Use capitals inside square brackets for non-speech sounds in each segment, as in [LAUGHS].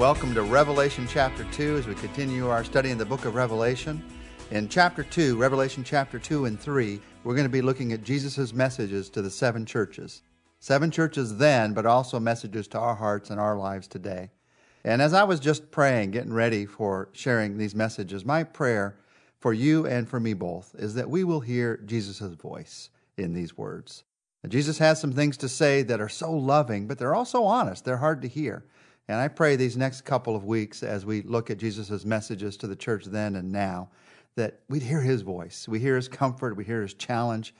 Welcome to Revelation chapter 2 as we continue our study in the book of Revelation. In chapter 2, Revelation chapter 2 and 3, we're going to be looking at Jesus' messages to the seven churches. Seven churches then, but also messages to our hearts and our lives today. And as I was just praying, getting ready for sharing these messages, my prayer for you and for me both is that we will hear Jesus' voice in these words. Jesus has some things to say that are so loving, but they're also honest. They're hard to hear. And I pray these next couple of weeks as we look at Jesus' messages to the church then and now that we'd hear his voice. We hear his comfort, we hear his challenge.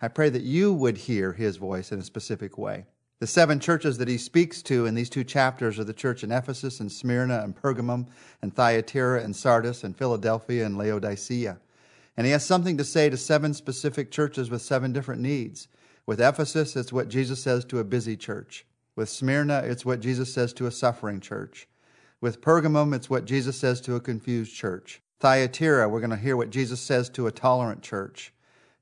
I pray that you would hear his voice in a specific way. The seven churches that he speaks to in these two chapters are the church in Ephesus and Smyrna and Pergamum and Thyatira and Sardis and Philadelphia and Laodicea. And he has something to say to seven specific churches with seven different needs. With Ephesus, it's what Jesus says to a busy church. With Smyrna, it's what Jesus says to a suffering church. With Pergamum, it's what Jesus says to a confused church. Thyatira, we're going to hear what Jesus says to a tolerant church.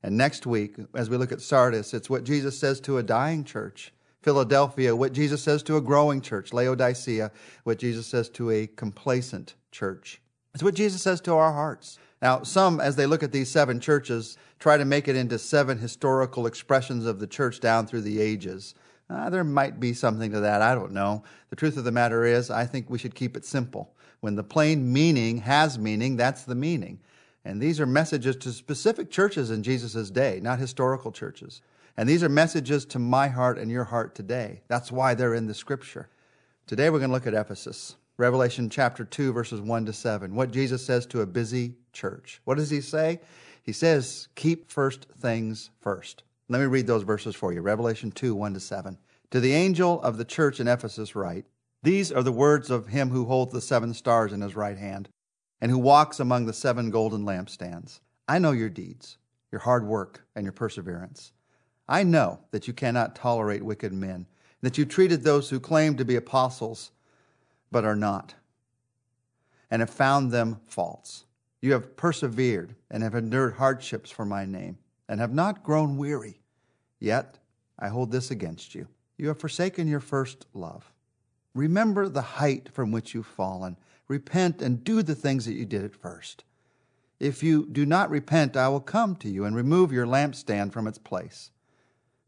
And next week, as we look at Sardis, it's what Jesus says to a dying church. Philadelphia, what Jesus says to a growing church. Laodicea, what Jesus says to a complacent church. It's what Jesus says to our hearts. Now, some, as they look at these seven churches, try to make it into seven historical expressions of the church down through the ages. Uh, there might be something to that. I don't know. The truth of the matter is, I think we should keep it simple. When the plain meaning has meaning, that's the meaning. And these are messages to specific churches in Jesus' day, not historical churches. And these are messages to my heart and your heart today. That's why they're in the scripture. Today we're going to look at Ephesus, Revelation chapter 2, verses 1 to 7. What Jesus says to a busy church. What does he say? He says, Keep first things first. Let me read those verses for you Revelation 2, 1 to 7. To the angel of the church in Ephesus, write, These are the words of him who holds the seven stars in his right hand, and who walks among the seven golden lampstands. I know your deeds, your hard work, and your perseverance I know that you cannot tolerate wicked men, that you treated those who claim to be apostles but are not, and have found them false. You have persevered and have endured hardships for my name, and have not grown weary. Yet I hold this against you. You have forsaken your first love. Remember the height from which you've fallen. Repent and do the things that you did at first. If you do not repent, I will come to you and remove your lampstand from its place.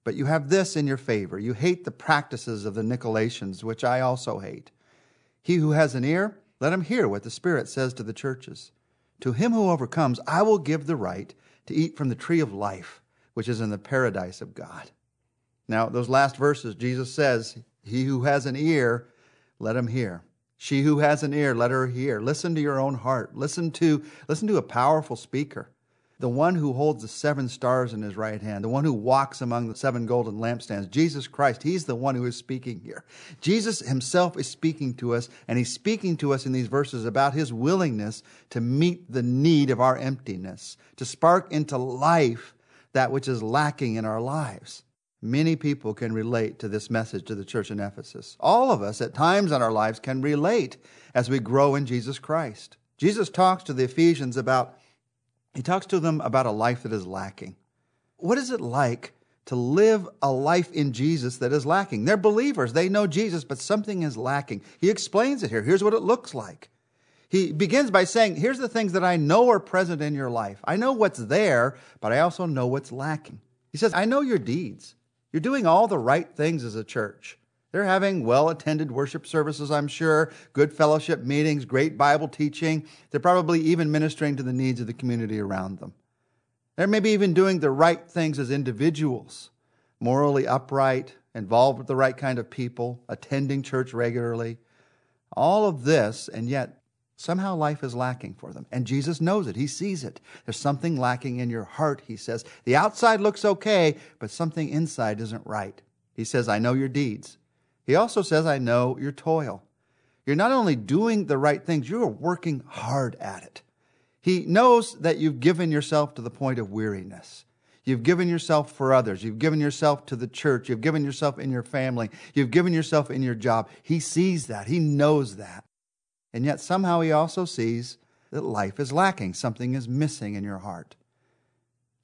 But you have this in your favor. You hate the practices of the Nicolaitans, which I also hate. He who has an ear, let him hear what the Spirit says to the churches. To him who overcomes, I will give the right to eat from the tree of life, which is in the paradise of God. Now, those last verses, Jesus says, He who has an ear, let him hear. She who has an ear, let her hear. Listen to your own heart. Listen to, listen to a powerful speaker the one who holds the seven stars in his right hand, the one who walks among the seven golden lampstands, Jesus Christ, he's the one who is speaking here. Jesus himself is speaking to us, and he's speaking to us in these verses about his willingness to meet the need of our emptiness, to spark into life that which is lacking in our lives. Many people can relate to this message to the church in Ephesus. All of us at times in our lives can relate as we grow in Jesus Christ. Jesus talks to the Ephesians about he talks to them about a life that is lacking. What is it like to live a life in Jesus that is lacking? They're believers, they know Jesus, but something is lacking. He explains it here. Here's what it looks like. He begins by saying, Here's the things that I know are present in your life. I know what's there, but I also know what's lacking. He says, I know your deeds. You're doing all the right things as a church. They're having well attended worship services, I'm sure, good fellowship meetings, great Bible teaching. They're probably even ministering to the needs of the community around them. They're maybe even doing the right things as individuals, morally upright, involved with the right kind of people, attending church regularly. All of this, and yet somehow life is lacking for them. And Jesus knows it. He sees it. There's something lacking in your heart, he says. The outside looks okay, but something inside isn't right. He says, I know your deeds. He also says, I know your toil. You're not only doing the right things, you are working hard at it. He knows that you've given yourself to the point of weariness. You've given yourself for others. You've given yourself to the church. You've given yourself in your family. You've given yourself in your job. He sees that. He knows that. And yet somehow he also sees that life is lacking. Something is missing in your heart.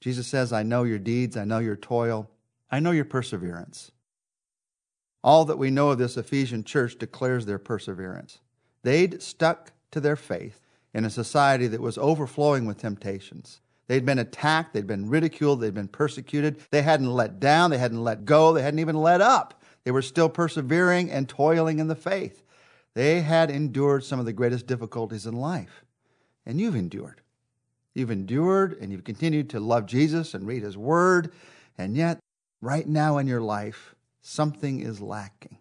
Jesus says, I know your deeds. I know your toil. I know your perseverance. All that we know of this Ephesian church declares their perseverance. They'd stuck to their faith in a society that was overflowing with temptations. They'd been attacked, they'd been ridiculed, they'd been persecuted. They hadn't let down, they hadn't let go, they hadn't even let up. They were still persevering and toiling in the faith. They had endured some of the greatest difficulties in life. And you've endured. You've endured and you've continued to love Jesus and read his word. And yet, right now in your life, something is lacking.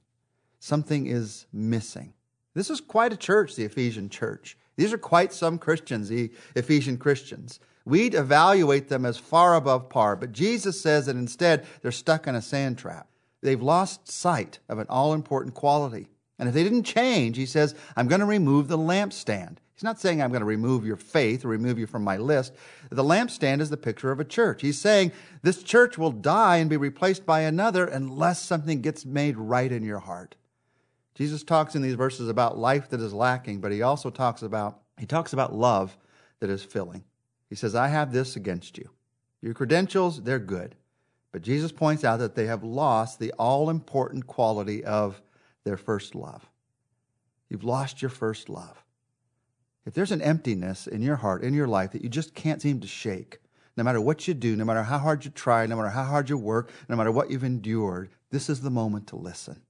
Something is missing. This is quite a church, the Ephesian church. These are quite some Christians, the Ephesian Christians. We'd evaluate them as far above par, but Jesus says that instead they're stuck in a sand trap. They've lost sight of an all important quality. And if they didn't change, he says, I'm going to remove the lampstand. He's not saying I'm going to remove your faith or remove you from my list. The lampstand is the picture of a church. He's saying this church will die and be replaced by another unless something gets made right in your heart. Jesus talks in these verses about life that is lacking, but he also talks about he talks about love that is filling. He says, "I have this against you. Your credentials, they're good." But Jesus points out that they have lost the all-important quality of their first love. You've lost your first love. If there's an emptiness in your heart, in your life that you just can't seem to shake, no matter what you do, no matter how hard you try, no matter how hard you work, no matter what you've endured, this is the moment to listen.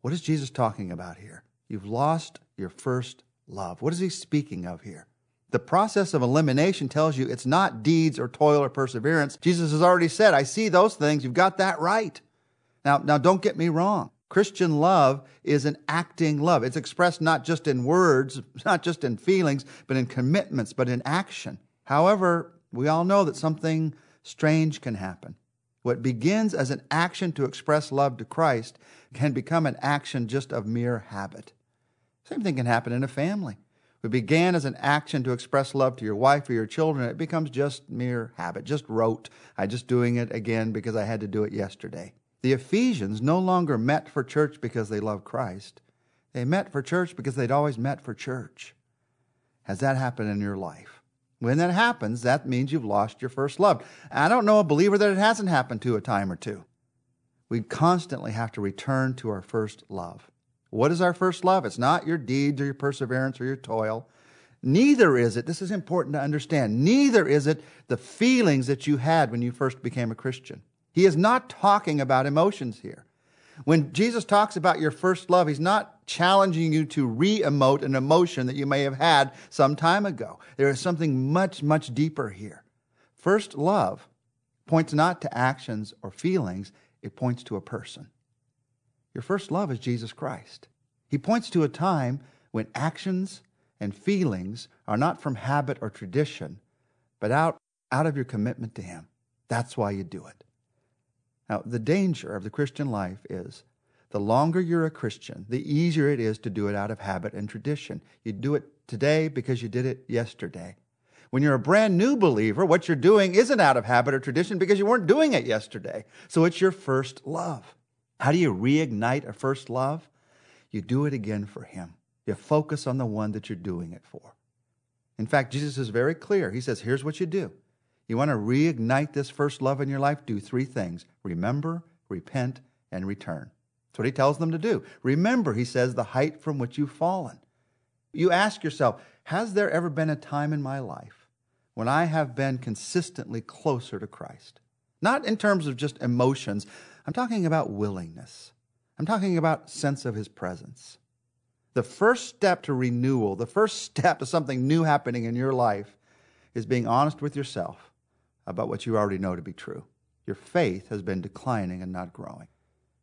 What is Jesus talking about here? You've lost your first love. What is he speaking of here? The process of elimination tells you it's not deeds or toil or perseverance. Jesus has already said, I see those things. You've got that right. Now, now don't get me wrong. Christian love is an acting love. It's expressed not just in words, [LAUGHS] not just in feelings, but in commitments, but in action. However, we all know that something strange can happen. What begins as an action to express love to Christ can become an action just of mere habit. Same thing can happen in a family. What began as an action to express love to your wife or your children, it becomes just mere habit, just rote. I just doing it again because I had to do it yesterday. The Ephesians no longer met for church because they loved Christ. They met for church because they'd always met for church. Has that happened in your life? When that happens, that means you've lost your first love. I don't know a believer that it hasn't happened to a time or two. We constantly have to return to our first love. What is our first love? It's not your deeds or your perseverance or your toil. Neither is it, this is important to understand, neither is it the feelings that you had when you first became a Christian. He is not talking about emotions here. When Jesus talks about your first love, he's not challenging you to re emote an emotion that you may have had some time ago. There is something much, much deeper here. First love points not to actions or feelings, it points to a person. Your first love is Jesus Christ. He points to a time when actions and feelings are not from habit or tradition, but out, out of your commitment to Him. That's why you do it. Now, the danger of the Christian life is the longer you're a Christian, the easier it is to do it out of habit and tradition. You do it today because you did it yesterday. When you're a brand new believer, what you're doing isn't out of habit or tradition because you weren't doing it yesterday. So it's your first love. How do you reignite a first love? You do it again for Him. You focus on the one that you're doing it for. In fact, Jesus is very clear. He says, here's what you do you want to reignite this first love in your life? Do three things remember, repent, and return. That's what he tells them to do. Remember, he says, the height from which you've fallen. You ask yourself, has there ever been a time in my life when I have been consistently closer to Christ? Not in terms of just emotions, I'm talking about willingness. I'm talking about sense of his presence. The first step to renewal, the first step to something new happening in your life is being honest with yourself about what you already know to be true. Your faith has been declining and not growing.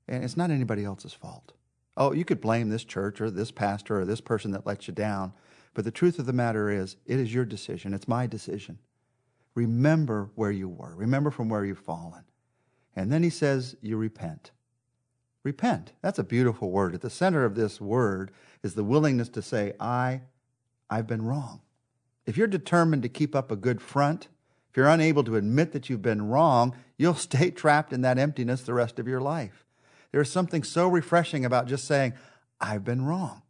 And it's not anybody else's fault. Oh, you could blame this church or this pastor or this person that let you down. But the truth of the matter is, it is your decision. It's my decision. Remember where you were. Remember from where you've fallen. And then he says, you repent. Repent. That's a beautiful word. At the center of this word is the willingness to say, I, I've been wrong. If you're determined to keep up a good front, if you're unable to admit that you've been wrong, you'll [LAUGHS] stay trapped in that emptiness the rest of your life. There is something so refreshing about just saying, I've been wrong.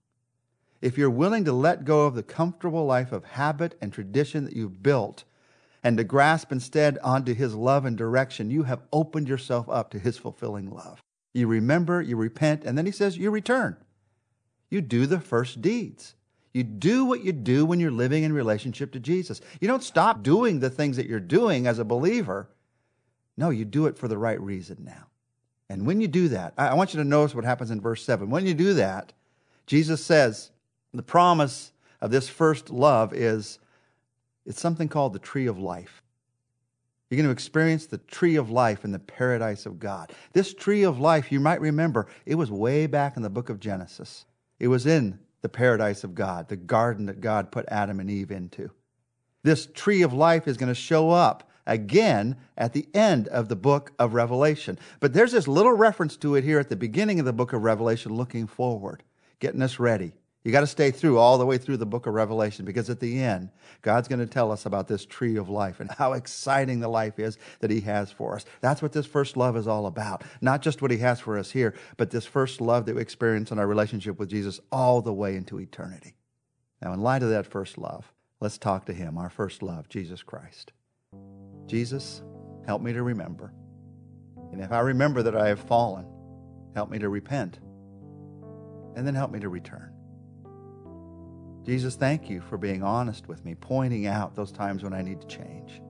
If you're willing to let go of the comfortable life of habit and tradition that you've built and to grasp instead onto His love and direction, you have opened yourself up to His fulfilling love. You remember, you repent, and then He says, you return. You do the first deeds. You do what you do when you're living in relationship to Jesus. You don't stop doing the things that you're doing as a believer. No, you do it for the right reason now. And when you do that, I want you to notice what happens in verse 7. When you do that, Jesus says the promise of this first love is it's something called the tree of life. You're going to experience the tree of life in the paradise of God. This tree of life, you might remember, it was way back in the book of Genesis. It was in the paradise of God, the garden that God put Adam and Eve into. This tree of life is going to show up again at the end of the book of Revelation. But there's this little reference to it here at the beginning of the book of Revelation looking forward, getting us ready. You got to stay through all the way through the book of Revelation because at the end, God's going to tell us about this tree of life and how exciting the life is that He has for us. That's what this first love is all about. Not just what He has for us here, but this first love that we experience in our relationship with Jesus all the way into eternity. Now, in light of that first love, let's talk to Him, our first love, Jesus Christ. Jesus, help me to remember. And if I remember that I have fallen, help me to repent. And then help me to return. Jesus, thank you for being honest with me, pointing out those times when I need to change.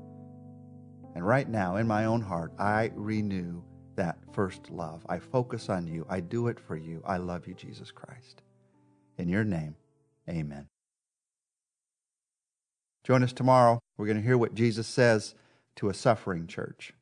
And right now, in my own heart, I renew that first love. I focus on you. I do it for you. I love you, Jesus Christ. In your name, amen. Join us tomorrow. We're going to hear what Jesus says to a suffering church.